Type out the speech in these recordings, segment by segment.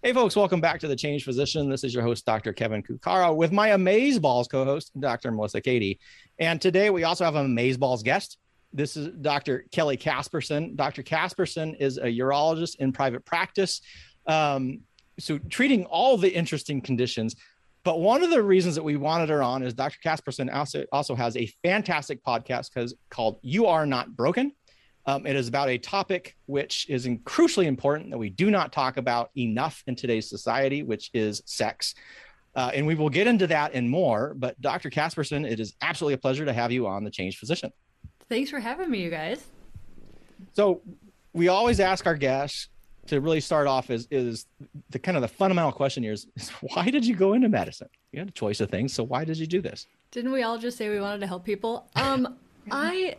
Hey, folks, welcome back to The Change Physician. This is your host, Dr. Kevin Cuccaro, with my Amazeballs co host, Dr. Melissa Cady. And today we also have an Amazeballs guest. This is Dr. Kelly Casperson. Dr. Casperson is a urologist in private practice. Um, so, treating all the interesting conditions. But one of the reasons that we wanted her on is Dr. Casperson also, also has a fantastic podcast called You Are Not Broken. Um, it is about a topic which is crucially important that we do not talk about enough in today's society, which is sex. Uh, and we will get into that and more. But Dr. Casperson, it is absolutely a pleasure to have you on the Change Physician. Thanks for having me, you guys. So we always ask our guests to really start off is is the kind of the fundamental question here is, is why did you go into medicine? You had a choice of things, so why did you do this? Didn't we all just say we wanted to help people? Um, I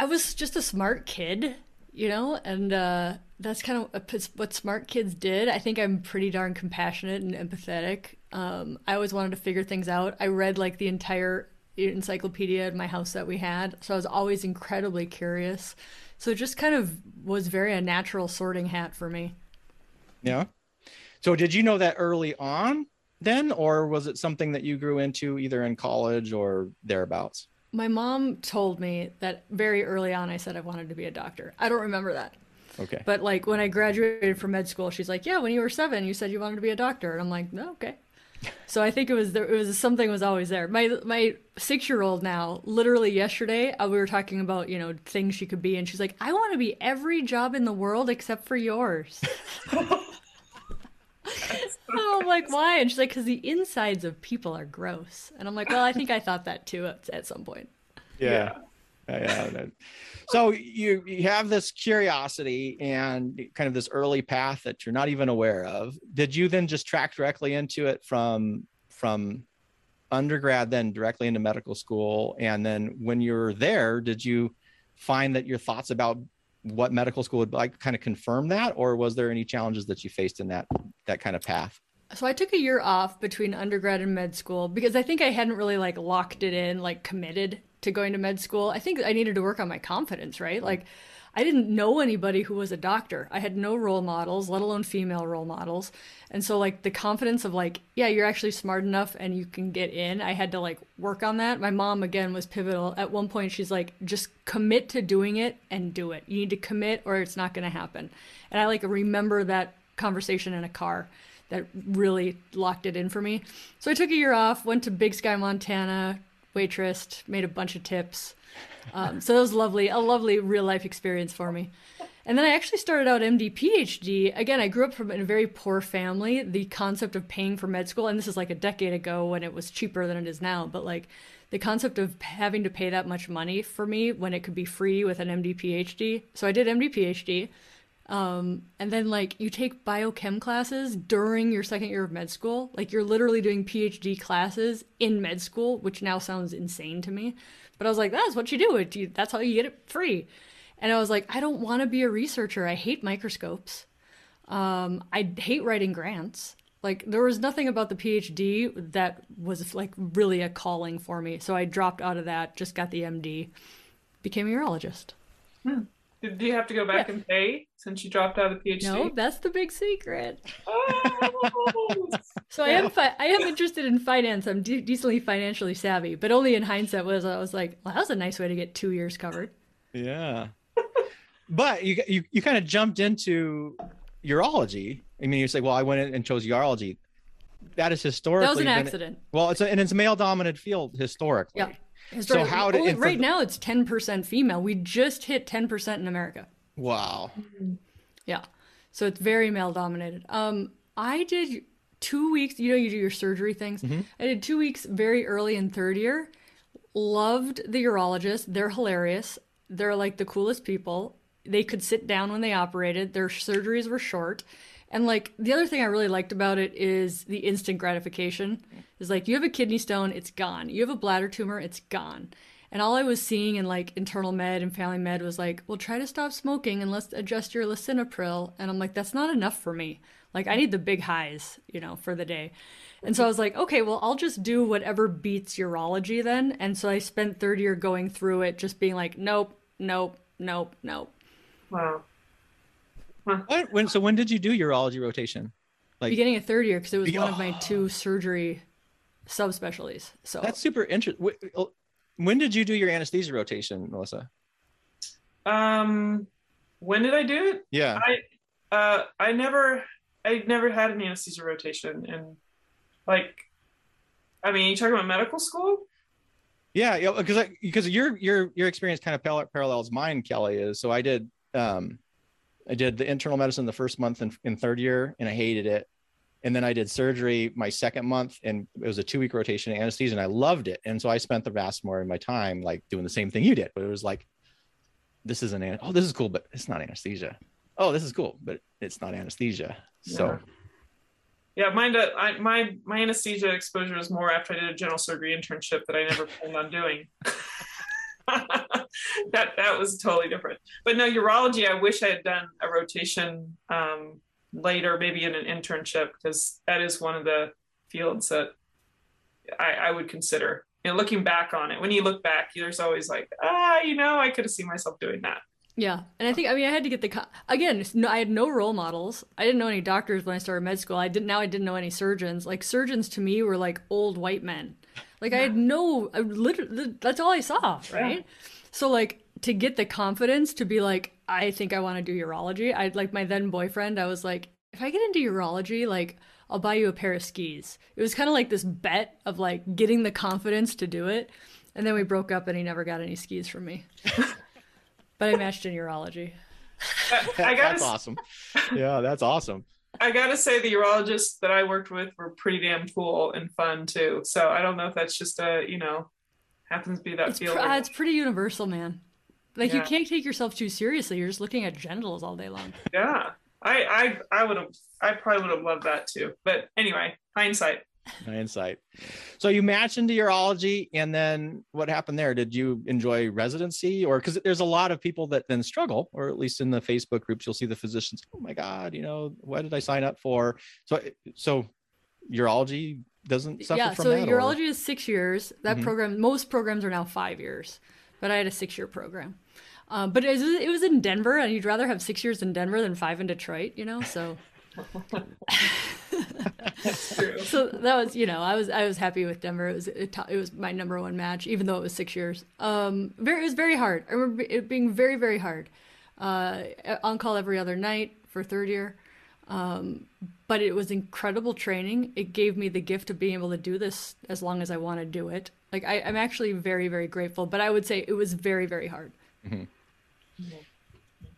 I was just a smart kid, you know, and uh, that's kind of what smart kids did. I think I'm pretty darn compassionate and empathetic. Um, I always wanted to figure things out. I read like the entire encyclopedia in my house that we had, so I was always incredibly curious. So it just kind of was very a natural sorting hat for me. Yeah. So did you know that early on then, or was it something that you grew into either in college or thereabouts? My mom told me that very early on I said I wanted to be a doctor. I don't remember that. Okay. But like when I graduated from med school, she's like, "Yeah, when you were 7, you said you wanted to be a doctor." And I'm like, "No, okay." so I think it was there it was something was always there. My my 6-year-old now, literally yesterday, uh, we were talking about, you know, things she could be and she's like, "I want to be every job in the world except for yours." oh, I'm like, why? And she's like, because the insides of people are gross. And I'm like, well, I think I thought that too at, at some point. Yeah. yeah. yeah. So you you have this curiosity and kind of this early path that you're not even aware of. Did you then just track directly into it from from undergrad, then directly into medical school? And then when you were there, did you find that your thoughts about what medical school would like kind of confirm that or was there any challenges that you faced in that that kind of path so i took a year off between undergrad and med school because i think i hadn't really like locked it in like committed to going to med school i think i needed to work on my confidence right like I didn't know anybody who was a doctor. I had no role models, let alone female role models. And so like the confidence of like, yeah, you're actually smart enough and you can get in. I had to like work on that. My mom again was pivotal. At one point she's like, just commit to doing it and do it. You need to commit or it's not going to happen. And I like remember that conversation in a car that really locked it in for me. So I took a year off, went to Big Sky, Montana, waitressed, made a bunch of tips um, so that was lovely, a lovely real life experience for me. And then I actually started out MD PhD. Again, I grew up from a very poor family. The concept of paying for med school, and this is like a decade ago when it was cheaper than it is now, but like the concept of having to pay that much money for me when it could be free with an MD PhD. So I did MD PhD. Um, and then like you take biochem classes during your second year of med school. Like you're literally doing PhD classes in med school, which now sounds insane to me. But I was like, that's what you do. It that's how you get it free. And I was like, I don't want to be a researcher. I hate microscopes. Um, I hate writing grants. Like there was nothing about the PhD that was like really a calling for me. So I dropped out of that, just got the MD, became a urologist. Hmm. Do you have to go back yeah. and pay since you dropped out of the PhD? No, that's the big secret. Oh. so yeah. I am fi- I am interested in finance. I'm de- decently financially savvy, but only in hindsight was I was like, well, that was a nice way to get two years covered. Yeah, but you you you kind of jumped into urology. I mean, you say, well, I went in and chose urology. That is historically that was an accident. well, it's a, and it's a male dominated field historically. Yeah. So how did right now it's ten percent female. We just hit ten percent in America. Wow. Yeah. So it's very male dominated. Um, I did two weeks. You know, you do your surgery things. Mm-hmm. I did two weeks very early in third year. Loved the urologist. They're hilarious. They're like the coolest people. They could sit down when they operated. Their surgeries were short. And like the other thing I really liked about it is the instant gratification. Is like you have a kidney stone, it's gone. You have a bladder tumor, it's gone. And all I was seeing in like internal med and family med was like, well, try to stop smoking and let's adjust your lisinopril. And I'm like, that's not enough for me. Like I need the big highs, you know, for the day. And so I was like, okay, well, I'll just do whatever beats urology then. And so I spent third year going through it, just being like, nope, nope, nope, nope. Wow. What? When? So when did you do urology rotation? Like Beginning of third year, because it was Be- one of my two surgery subspecialties. So that's super interesting. When did you do your anesthesia rotation, Melissa? Um, when did I do it? Yeah. I uh I never I never had an anesthesia rotation and like I mean, you talking about medical school? Yeah, yeah, because because your your your experience kind of parallels mine, Kelly. Is so I did um, I did the internal medicine the first month in, in third year, and I hated it. And then I did surgery my second month, and it was a two week rotation of anesthesia, and I loved it. And so I spent the vast more of my time like doing the same thing you did, but it was like, this isn't an- oh this is cool, but it's not anesthesia. Oh, this is cool, but it's not anesthesia. So Yeah, mine. uh, I, my my anesthesia exposure was more after I did a general surgery internship that I never planned on doing. that that was totally different. But no, urology. I wish I had done a rotation um, later, maybe in an internship, because that is one of the fields that I, I would consider. You know, looking back on it, when you look back, there's always like, ah, you know, I could have seen myself doing that. Yeah, and I think I mean I had to get the again. No, I had no role models. I didn't know any doctors when I started med school. I didn't now I didn't know any surgeons. Like surgeons to me were like old white men. Like I had no. I literally that's all I saw. Right. So like to get the confidence to be like I think I want to do urology. I like my then boyfriend. I was like if I get into urology, like I'll buy you a pair of skis. It was kind of like this bet of like getting the confidence to do it. And then we broke up and he never got any skis from me. but I matched in urology. I gotta that's awesome. Yeah, that's awesome. I gotta say the urologists that I worked with were pretty damn cool and fun too. So I don't know if that's just a you know happens to be that It's, field. pr- or- uh, it's pretty universal, man. Like you can't take yourself too seriously. You're just looking at genitals all day long. yeah, I I I would have I probably would have loved that too. But anyway, hindsight. Hindsight. So you matched into urology, and then what happened there? Did you enjoy residency, or because there's a lot of people that then struggle, or at least in the Facebook groups, you'll see the physicians. Oh my God, you know what did I sign up for? So, so urology doesn't suffer yeah, from so that. or- urology is six years. That Mhm. program, most programs are now five years, but I had a six-year program. Um, but it was, it was in Denver, and you'd rather have six years in Denver than five in Detroit, you know. So, so that was, you know, I was I was happy with Denver. It was it, it was my number one match, even though it was six years. Um, very it was very hard. I remember it being very very hard. Uh, on call every other night for third year. Um, but it was incredible training. It gave me the gift of being able to do this as long as I want to do it. Like I, I'm actually very, very grateful. But I would say it was very, very hard. Mhm.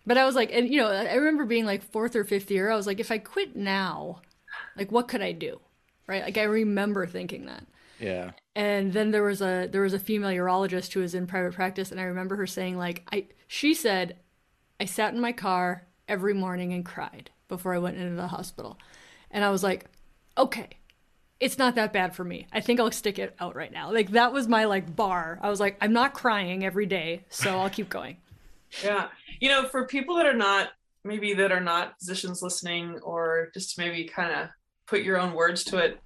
But I was like, and you know, I remember being like fourth or fifth year. I was like, if I quit now, like what could I do, right? Like I remember thinking that. yeah, And then there was a there was a female urologist who was in private practice, and I remember her saying like I she said, I sat in my car every morning and cried before I went into the hospital, and I was like, okay, it's not that bad for me. I think I'll stick it out right now. Like that was my like bar. I was like, I'm not crying every day, so I'll keep going. Yeah. You know, for people that are not maybe that are not physicians listening or just maybe kind of put your own words to it.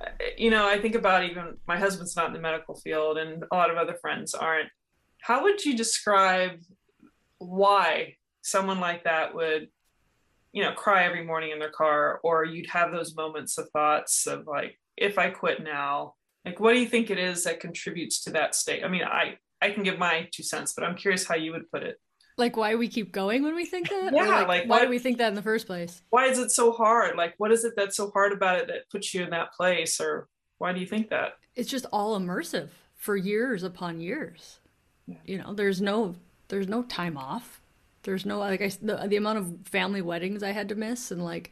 uh, You know, I think about even my husband's not in the medical field and a lot of other friends aren't. How would you describe why someone like that would you know cry every morning in their car or you'd have those moments of thoughts of like if I quit now like what do you think it is that contributes to that state? I mean, I I can give my two cents, but I'm curious how you would put it. Like why we keep going when we think that? Yeah, like, why what- do we think that in the first place? why is it so hard? Like, what is it that's so hard about it that puts you in that place? Or why do you think that? it's just all immersive for years upon years. Yeah. You know, there's no there's no time off. There's no like I the, the amount of family weddings I had to miss and like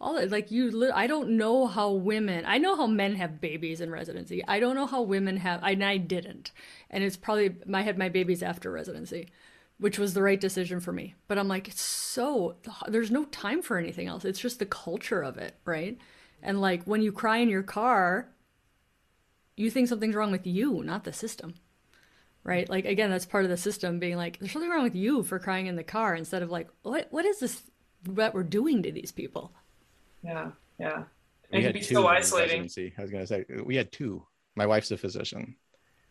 all that like you li- I don't know how women I know how men have babies in residency. I don't know how women have I, and I didn't. And it's probably I had my babies after residency. which was the right decision for me. But I'm like, it's so, there's no time for anything else. It's just the culture of it, right? And like when you cry in your car, you think something's wrong with you, not the system. Right? Like again, that's part of the system being like, there's something wrong with you for crying in the car instead of like, what what is this that we're doing to these people? Yeah, yeah. It can be so isolating. I was gonna say we had two. My wife's a physician.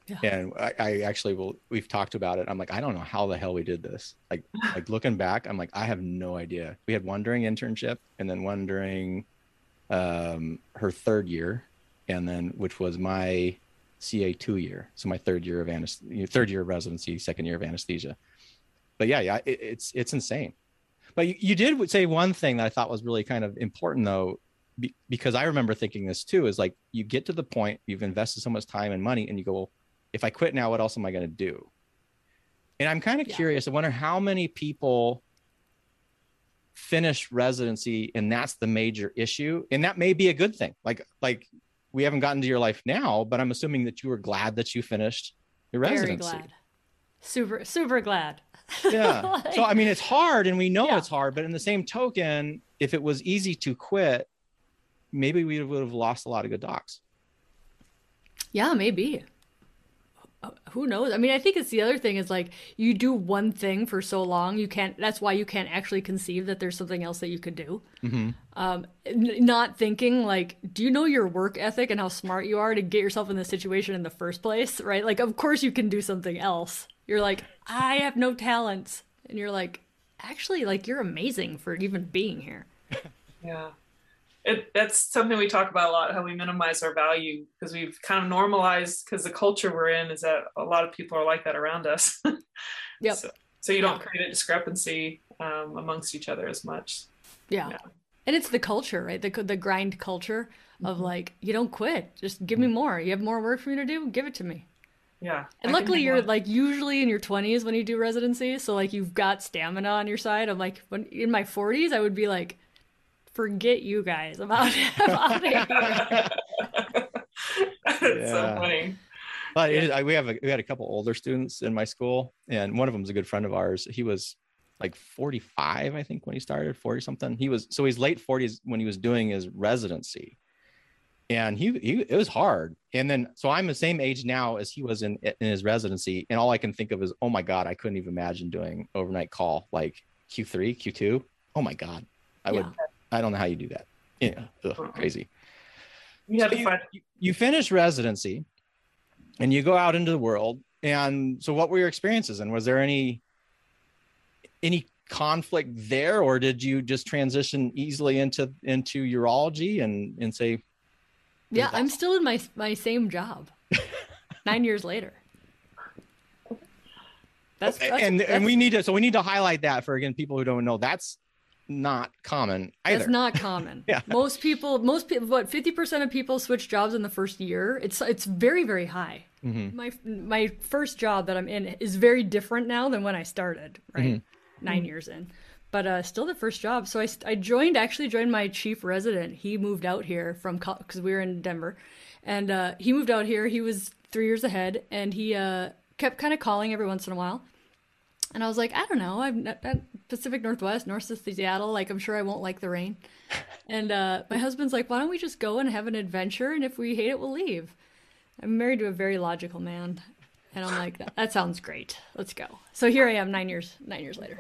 Yeah. And I, I actually will we've talked about it. I'm like, I don't know how the hell we did this. Like like looking back, I'm like, I have no idea. We had one during internship and then one during um, her third year, and then which was my CA two year, so my third year of anesthesia, third year of residency, second year of anesthesia. But yeah, yeah, it, it's it's insane. But you, you, did say one thing that I thought was really kind of important though, be, because I remember thinking this too. Is like you get to the point you've invested so much time and money, and you go, well, if I quit now, what else am I going to do? And I'm kind of yeah. curious. I wonder how many people finish residency and that's the major issue and that may be a good thing like like we haven't gotten to your life now but i'm assuming that you were glad that you finished your residency. Very glad. super super glad. Yeah. Like, so i mean it's hard and we know yeah. it's hard but in the same token if it was easy to quit maybe we would have lost a lot of good docs. Yeah maybe who knows? I mean i think it's the other thing is like you do one thing for so long you can't that's why you can't actually conceive that there's something else that you could do. Mm-hmm. um, n- not thinking like do you know your work ethic and how smart you are to get yourself in this situation in the first place right? Like of course you can do something else. You're like i have no talents. And you're like actually like you're amazing for even being here. Yeah it, that's something we talk about a lot how we minimize our value because we've kind of normalized because the culture we're in is that a lot of people are like that around us. Yep. So, so you don't create a discrepancy um, amongst each other as much. Yeah. yeah. and it's the culture right? The, the grind culture of mm-hmm. like you don't quit. Just give me more. You have more work for me to do? Give it to me. Yeah and I luckily you're like usually in your 20s when you do residency so like you've got stamina on your side i'm like when in my 40s i would be like forget you guys about, about it. That's yeah. so funny. But it, I, we have a, we had a couple older students in my school, and one of them is a good friend of ours. He was like 45, I think, when he started, 40 something. He was so he's late 40s when he was doing his residency, and he, he it was hard. And then so I'm the same age now as he was in in his residency, and all I can think of is, oh my god, I couldn't even imagine doing overnight call like Q3, Q2. Oh my god, I yeah. would I don't know how you do that. Yeah, ugh, crazy. You, so you, you finish residency and you go out into the world. And so what were your experiences? And was there any any conflict there or did you just transition easily into into urology and and say yeah i'm still in my my same job. Nine years later. That's, that's and that's, and we need to so we need to highlight that for again people who don't know. That's not common either. It's not common. yeah. Most people, most people, what fifty percent of people switch jobs in the first year. It's it's very very high. Mm-hmm. My my first job that I'm in is very different now than when I started. Right, mm-hmm. 9 mm-hmm. years in, but uh, still the first job. So I I joined actually joined my chief resident. He moved out here from because we were in Denver, and uh, he moved out here. He was three years ahead, and he uh, kept kind of calling every once in a while and I was like, I don't know. I'm at Pacific Northwest, north of Seattle. Like, I'm sure I won't like the rain. And uh, my husband's like, why don't we just go and have an adventure? And if we hate it, we'll leave. I'm married to a very logical man. And I'm like, that, that sounds great. Let's go. So here I am nine years, nine years later.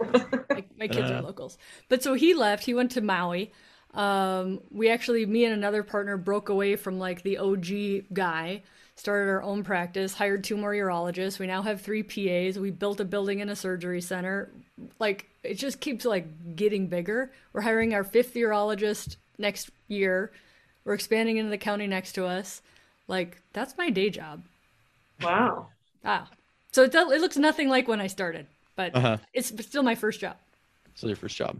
my, my kids uh. are locals. But so he left. He went to Maui. Um, we actually, me and another partner broke away from like the OG guy started our own practice, hired two more urologists. We now have three PAs. We built a building and a surgery center. Like it just keeps like getting bigger. We're hiring our fifth urologist next year. We're expanding into the county next to us. Like that's my day job. Wow. Ah. So it, it looks nothing like when I started, but uh-huh. it's still my first job. Still your first job.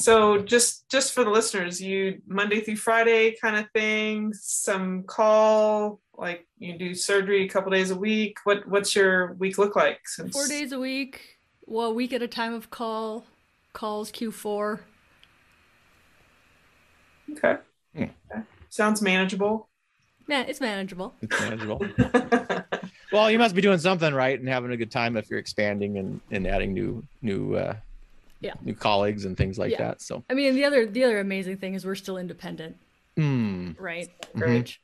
So just just for the listeners, you Monday through Friday kind of thing, some call, like you do surgery a couple days a week. What what's your week look like since... four days a week. Well a week at a time of call calls q4 okay, hmm. okay. sounds manageable. Yeah it's manageable. It's manageable. Well, you must be doing something right and having a good time if you're expanding and, and adding new new uh, Yeah. new colleagues and things like Yeah. that. So, I mean, the other the other amazing thing is we're still independent, hmm. right? Great.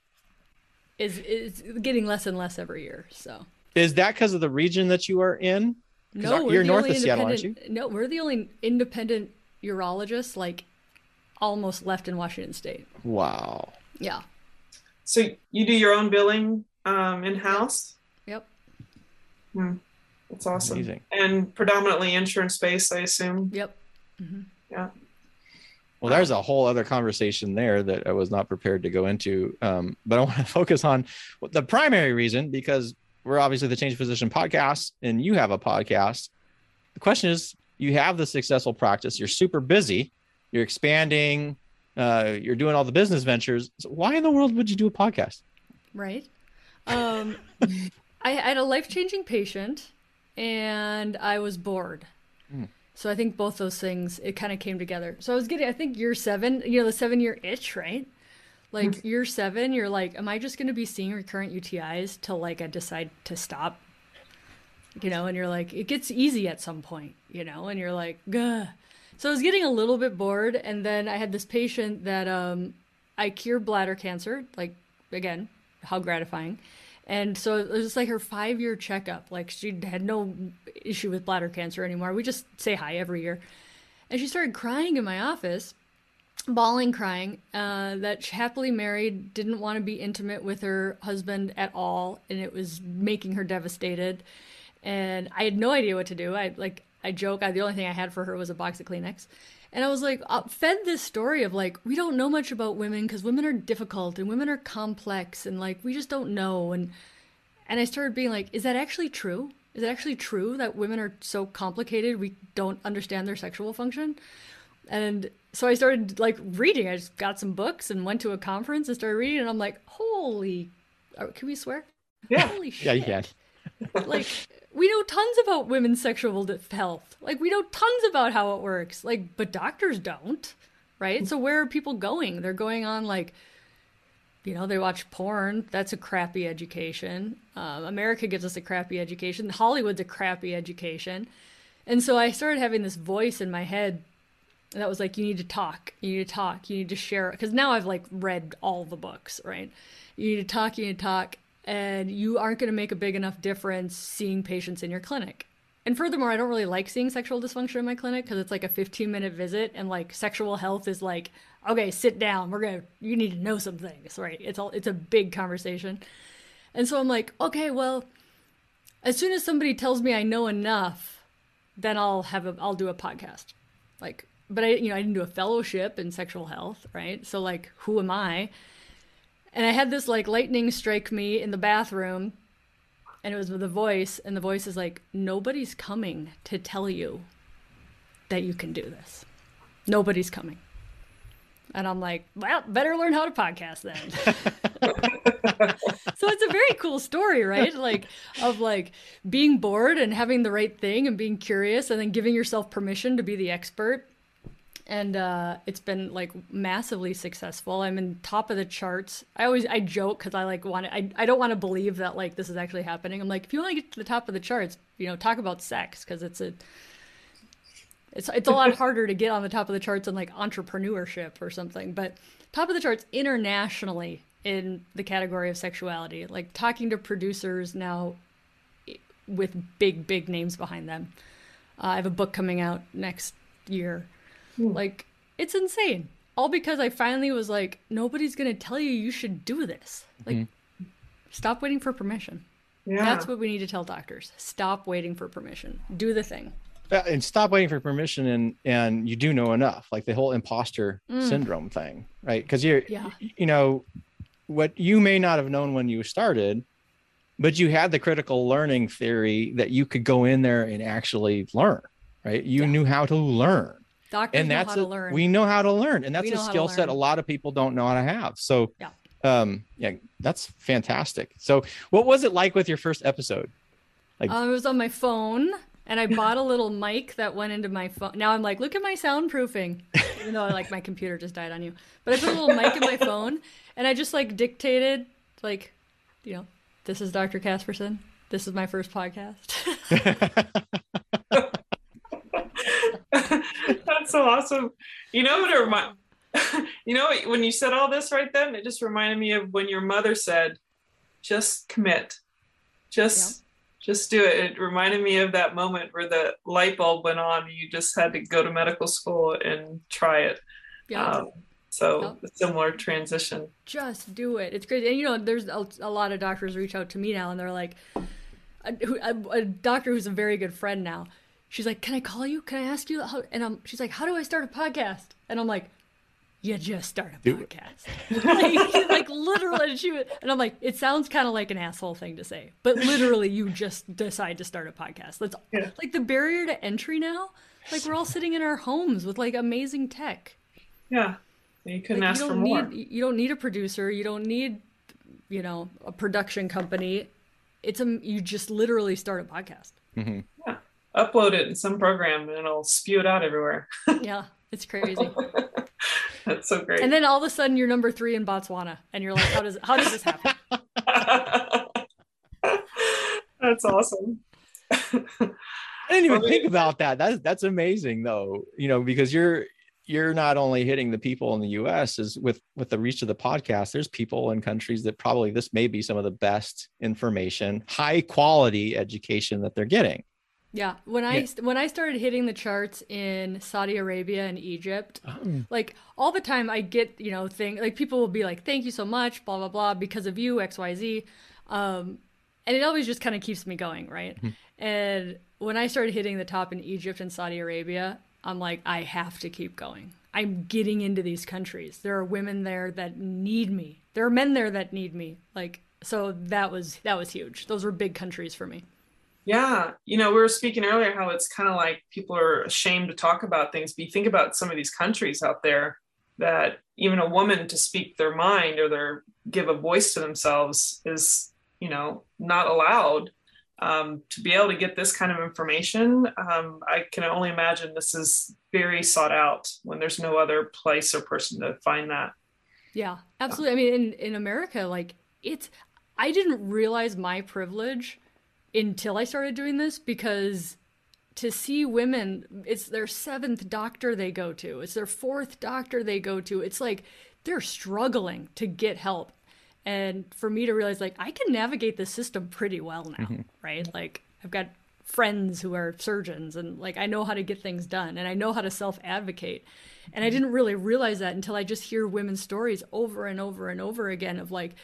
Is is getting less and less every year. So is that because of the region that you are in? no, are- we're you're the north only of Seattle, aren't independent- No, we're the only independent urologists like almost left in Washington State. Wow. Yeah. So you do your own billing um, in house? Yep. That's awesome. Amazing. And predominantly insurance based, I assume. Yep. Yeah. Well, there's a whole other conversation there that I was not prepared to go into. Um, but I want to focus on the primary reason because we're obviously the Change Physician podcast and you have a podcast. The question is you have the successful practice, you're super busy, you're expanding, uh, you're doing all the business ventures. So why in the world would you do a podcast? Right. Um, I had a life changing patient, and I was bored. Hmm. So I think both those things it kind of came together. So I was getting I think year seven, you know, the seven year itch, right? Like year seven, you're like, am I just going to be seeing recurrent UTIs till like I decide to stop? You know, and you're like, it gets easy at some point, you know, and you're like, Gah. So I was getting a little bit bored, and then I had this patient that um, I cured bladder cancer. Like again, how gratifying! And so it was like her five year checkup. Like she had no issue with bladder cancer anymore. We just say hi every year, and she started crying in my office, bawling, crying. Uh, that she happily married, didn't want to be intimate with her husband at all, and it was making her devastated. And I had no idea what to do. I like I joke. I, the only thing I had for her was a box of Kleenex. And I was like, uh, fed this story of like, we don't know much about women because women are difficult and women are complex and like, we just don't know. And, and I started being like, is that actually true? Is it actually true that women are so complicated we don't understand their sexual function? And so I started like reading. I just got some books and went to a conference and started reading. And I'm like, holy, uh, can we swear? Yeah. Holy shit Yeah, you can. like we know tons about women's sexual health. Like we know tons about how it works. Like but doctors don't right? So where are people going? They're going on like you know they watch porn. That's a crappy education. Um, america gives us a crappy education. Hollywood's a crappy education. And so i started having this voice in my head that was like you need to talk. You need to talk. You need to share. Because now i've like read all the books right? You need to talk. You need to talk and you aren't going to make a big enough difference seeing patients in your clinic. And furthermore i don't really like seeing sexual dysfunction in my clinic because it's like a 15 minute visit and like sexual health is like okay sit down we're gonna you need to know some things right? It's all it's a big conversation. And so i'm like okay well as soon as somebody tells me i know enough then i'll have a i'll do a podcast. Like but i you know i didn't do a fellowship in sexual health right? So like who am i and i had this like lightning strike me in the bathroom and it was with a voice and the voice is like nobody's coming to tell you that you can do this. Nobody's coming. And i'm like well better learn how to podcast then. So it's a very cool story right? Like of like being bored and having the right thing and being curious and then giving yourself permission to be the expert and uh, it's been like massively successful. I'm in top of the charts. I always I joke because I like want to. I, I don't want to believe that like this is actually happening. I'm like, if you want to get to the top of the charts, you know, talk about sex because it's a it's it's a lot harder to get on the top of the charts than like entrepreneurship or something. But top of the charts internationally in the category of sexuality, like talking to producers now with big big names behind them. Uh, I have a book coming out next year Hmm. like, it's insane. All because I finally was like, nobody's going to tell you you should do this. Like, mm-hmm. stop waiting for permission. Yeah. That's what we need to tell doctors. Stop waiting for permission. Do the thing. Uh, and stop waiting for permission and and you do know enough like the whole imposter mm. syndrome thing right because you're Yeah. you know what you may not have known when you started but you had the critical learning theory that you could go in there and actually learn right you Yeah. knew how to learn Doctors and that's a- learn. we know how to learn and that's a know how to skill set a lot of people don't know how to have so Yeah. um yeah that's fantastic so what was it like with your first episode Um, it was on my phone, and I bought a little mic that went into my phone. Now I'm like, look at my soundproofing, even though like my computer just died on you. But I put a little mic in my phone, and I just like dictated, like, you know, this is Dr. Casperson. This is my first podcast. That's so awesome. You know what it remind you know when you said all this right then, it just reminded me of when your mother said, just commit. Just yeah. just do it. It reminded me of that moment where the light bulb went on. You just had to go to medical school and try it. Yeah. Um, so yep. a similar transition. Just do it. It's crazy. And you know, there's a, a lot of doctors reach out to me now and they're like, a, a, a, doctor who's a very good friend now. She's like, "Can I call you? Can I ask you?" How? And I'm, she's like, "How do I start a podcast?" And I'm like, "You just start a do podcast." like, like literally, and she was, and I'm like, it sounds kind of like an asshole thing to say, but literally, you just decide to start a podcast. That's yeah. like the barrier to entry now. Like we're all sitting in our homes with like amazing tech. Yeah, you couldn't like, ask you for more. Need, you don't need a producer. You don't need, you know, a production company. It's a you just literally start a podcast. Mm-hmm. Yeah, upload it in some program and it'll spew it out everywhere. yeah, it's crazy. That's so great. And then all of a sudden you're number three in Botswana, and you're like, how does how does this happen? That's awesome. I didn't even think about that. That's that's amazing though. You know, because you're you're not only hitting the people in the US is with with the reach of the podcast there's people in countries that probably this may be some of the best information high quality education that they're getting yeah when i yeah. when i started hitting the charts in saudi arabia and egypt oh. like all the time i get you know thing like people will be like thank you so much blah blah blah because of you xyz um and it always just kind of keeps me going right mm-hmm. and when i started hitting the top in egypt and saudi arabia I'm like, I have to keep going. I'm getting into these countries. There are women there that need me. There are men there that need me. Like, so that was that was huge. Those were big countries for me. Yeah, you know, we were speaking earlier how it's kind of like people are ashamed to talk about things. But you think about some of these countries out there that even a woman to speak their mind or their give a voice to themselves is, you know, not allowed um, to be able to get this kind of information, um, I can only imagine this is very sought out when there's no other place or person to find that. Yeah, absolutely. I mean, in, in America, like it's, I didn't realize my privilege until I started doing this because to see women, it's their seventh doctor they go to, it's their fourth doctor they go to. It's like they're struggling to get help. And for me to realize like i can navigate the system pretty well now mm-hmm. right? Like i've got friends who are surgeons and like i know how to get things done and i know how to self advocate and i didn't really realize that until i just hear women's stories over and over and over again of like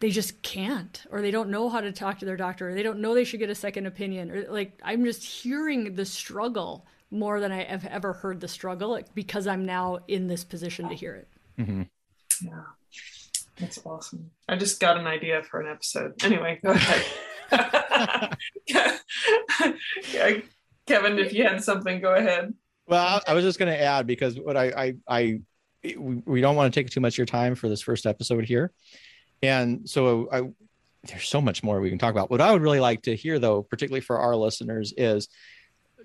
they just can't or they don't know how to talk to their doctor or they don't know they should get a second opinion or like i'm just hearing the struggle more than i have ever heard the struggle because i'm now in this position to hear it mm-hmm. yeah that's awesome. I just got an idea for an episode. Anyway, go ahead. yeah, Kevin, if you had something, go ahead. Well, I was just going to add because what I, I, I, we don't want to take too much of your time for this first episode here, and so I, there's so much more we can talk about. What I would really like to hear, though, particularly for our listeners, is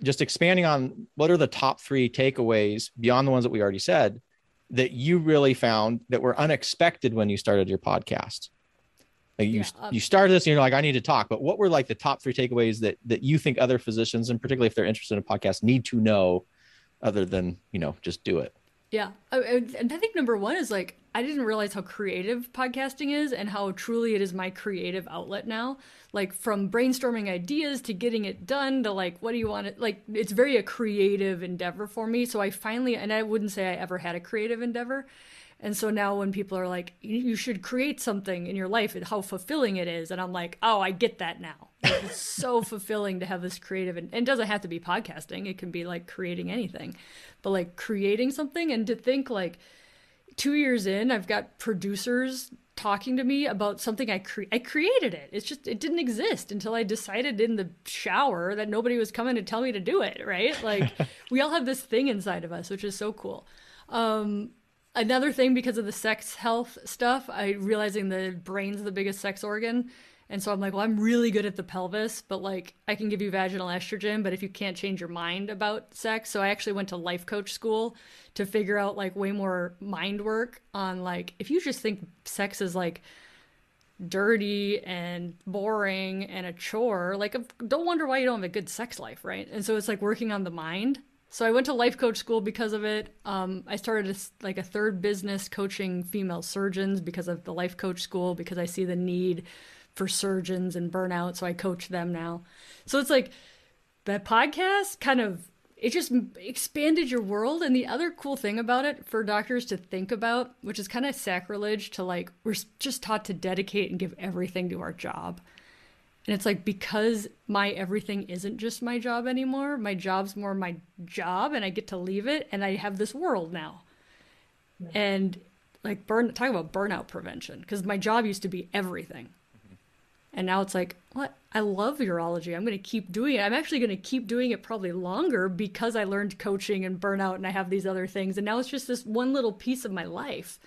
just expanding on what are the top three takeaways beyond the ones that we already said that you really found that were unexpected when you started your podcast? Like you, yeah, um, you started this and you're like, I need to talk, but what were like the top three takeaways that, that you think other physicians and particularly if they're interested in a podcast need to know other than, you know, just do it? Yeah. Oh, and I think number one is like, I didn't realize how creative podcasting is and how truly it is my creative outlet now. Like from brainstorming ideas to getting it done to like, what do you want to, like, it's very a creative endeavor for me. So I finally, and I wouldn't say I ever had a creative endeavor. And so now when people are like, you should create something in your life and how fulfilling it is. And I'm like, oh, I get that now. It's so fulfilling to have this creative, and, and it doesn't have to be podcasting. It can be like creating anything, but like creating something and to think like two years in, I've got producers talking to me about something I cre- I created it. It's just it didn't exist until I decided in the shower that nobody was coming to tell me to do it. Right? Like we all have this thing inside of us, which is so cool. Um, another thing because of the sex health stuff, I realizing the brain's the biggest sex organ. And so I'm like, well, I'm really good at the pelvis, but like I can give you vaginal estrogen, but if you can't change your mind about sex. So I actually went to life coach school to figure out like way more mind work on like if you just think sex is like dirty and boring and a chore, like don't wonder why you don't have a good sex life, right? And so it's like working on the mind. So I went to life coach school because of it. Um, I started a, like a third business coaching female surgeons because of the life coach school because I see the need for surgeons and burnout. So I coach them now. So it's like that podcast kind of it just expanded your world and the other cool thing about it for doctors to think about which is kind of sacrilege to like we're just taught to dedicate and give everything to our job and it's like because my everything isn't just my job anymore my job's more my job and i get to leave it and i have this world now and like burn talk about burnout prevention because my job used to be everything mm-hmm. and now it's like, what? I love urology. I'm going to keep doing it. I'm actually going to keep doing it probably longer because I learned coaching and burnout and I have these other things. And now it's just this one little piece of my life.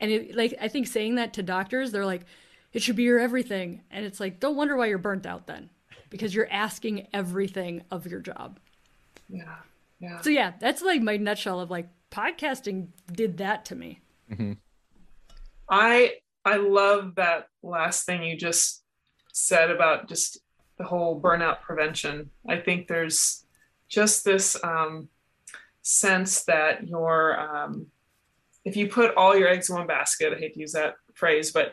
And it, like, I think saying that to doctors, they're like, it should be your everything. And it's like, don't wonder why you're burnt out then because you're asking everything of your job. Yeah. Yeah. So, yeah, that's like my nutshell of like podcasting did that to me. Mm-hmm. I I love that last thing you just said about just the whole burnout prevention. I think there's just this um, sense that you're, um, if you put all your eggs in one basket, I hate to use that phrase, but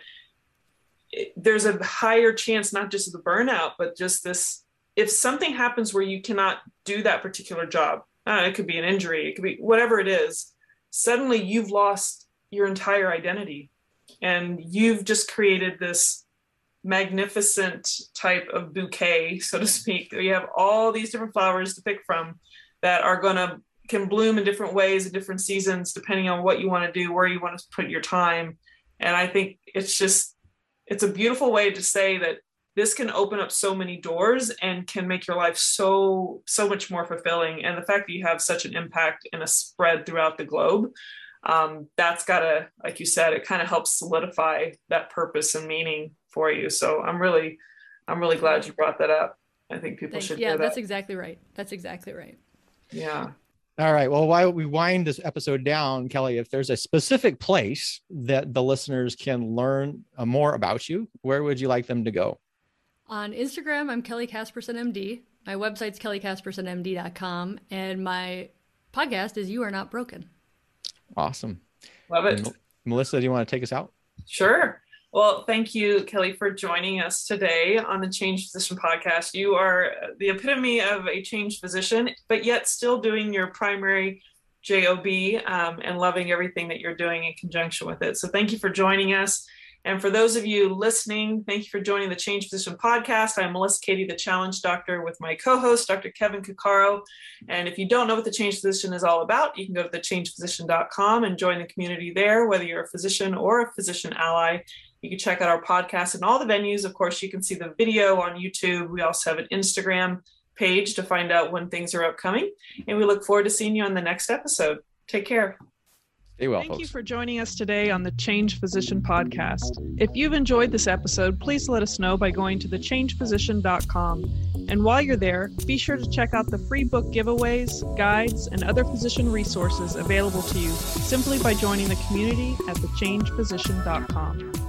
there's a higher chance, not just of the burnout, but just this if something happens where you cannot do that particular job, uh, it could be an injury, it could be whatever it is, suddenly you've lost your entire identity. And you've just created this magnificent type of bouquet so to speak. You have all these different flowers to pick from that are going to can bloom in different ways at different seasons depending on what you want to do where you want to put your time. And i think it's just it's a beautiful way to say that this can open up so many doors and can make your life so so much more fulfilling and the fact that you have such an impact and a spread throughout the globe um, that's got to, like you said, it kind of helps solidify that purpose and meaning for you. So I'm really, I'm really glad you brought that up. I think people Thanks. should. Yeah, that. that's exactly right. That's exactly right. Yeah. All right. Well, while we wind this episode down, Kelly, if there's a specific place that the listeners can learn uh, more about you, where would you like them to go? On Instagram, I'm Kelly Casperson MD. My website's kellycaspersonmd.com and my podcast is You Are Not Broken. Awesome. Love it. And Melissa, do you want to take us out? Sure. Well, thank you, Kelly, for joining us today on the Change Physician podcast. You are the epitome of a change physician, but yet still doing your primary job um, and loving everything that you're doing in conjunction with it. So, thank you for joining us. And for those of you listening, thank you for joining the Change Physician podcast. I'm Melissa Cady, the Challenge Doctor, with my co host, Dr. Kevin Cuccaro. And if you don't know what the Change Physician is all about, you can go to thechangephysician.com and join the community there, whether you're a physician or a physician ally. You can check out our podcast and all the venues. Of course, you can see the video on YouTube. We also have an Instagram page to find out when things are upcoming. And we look forward to seeing you on the next episode. Take care. Stay well, Thank folks. you for joining us today on the Change Physician podcast. If you've enjoyed this episode, please let us know by going to thechangephysician.com. And while you're there, be sure to check out the free book giveaways, guides, and other physician resources available to you simply by joining the community at thechangephysician.com.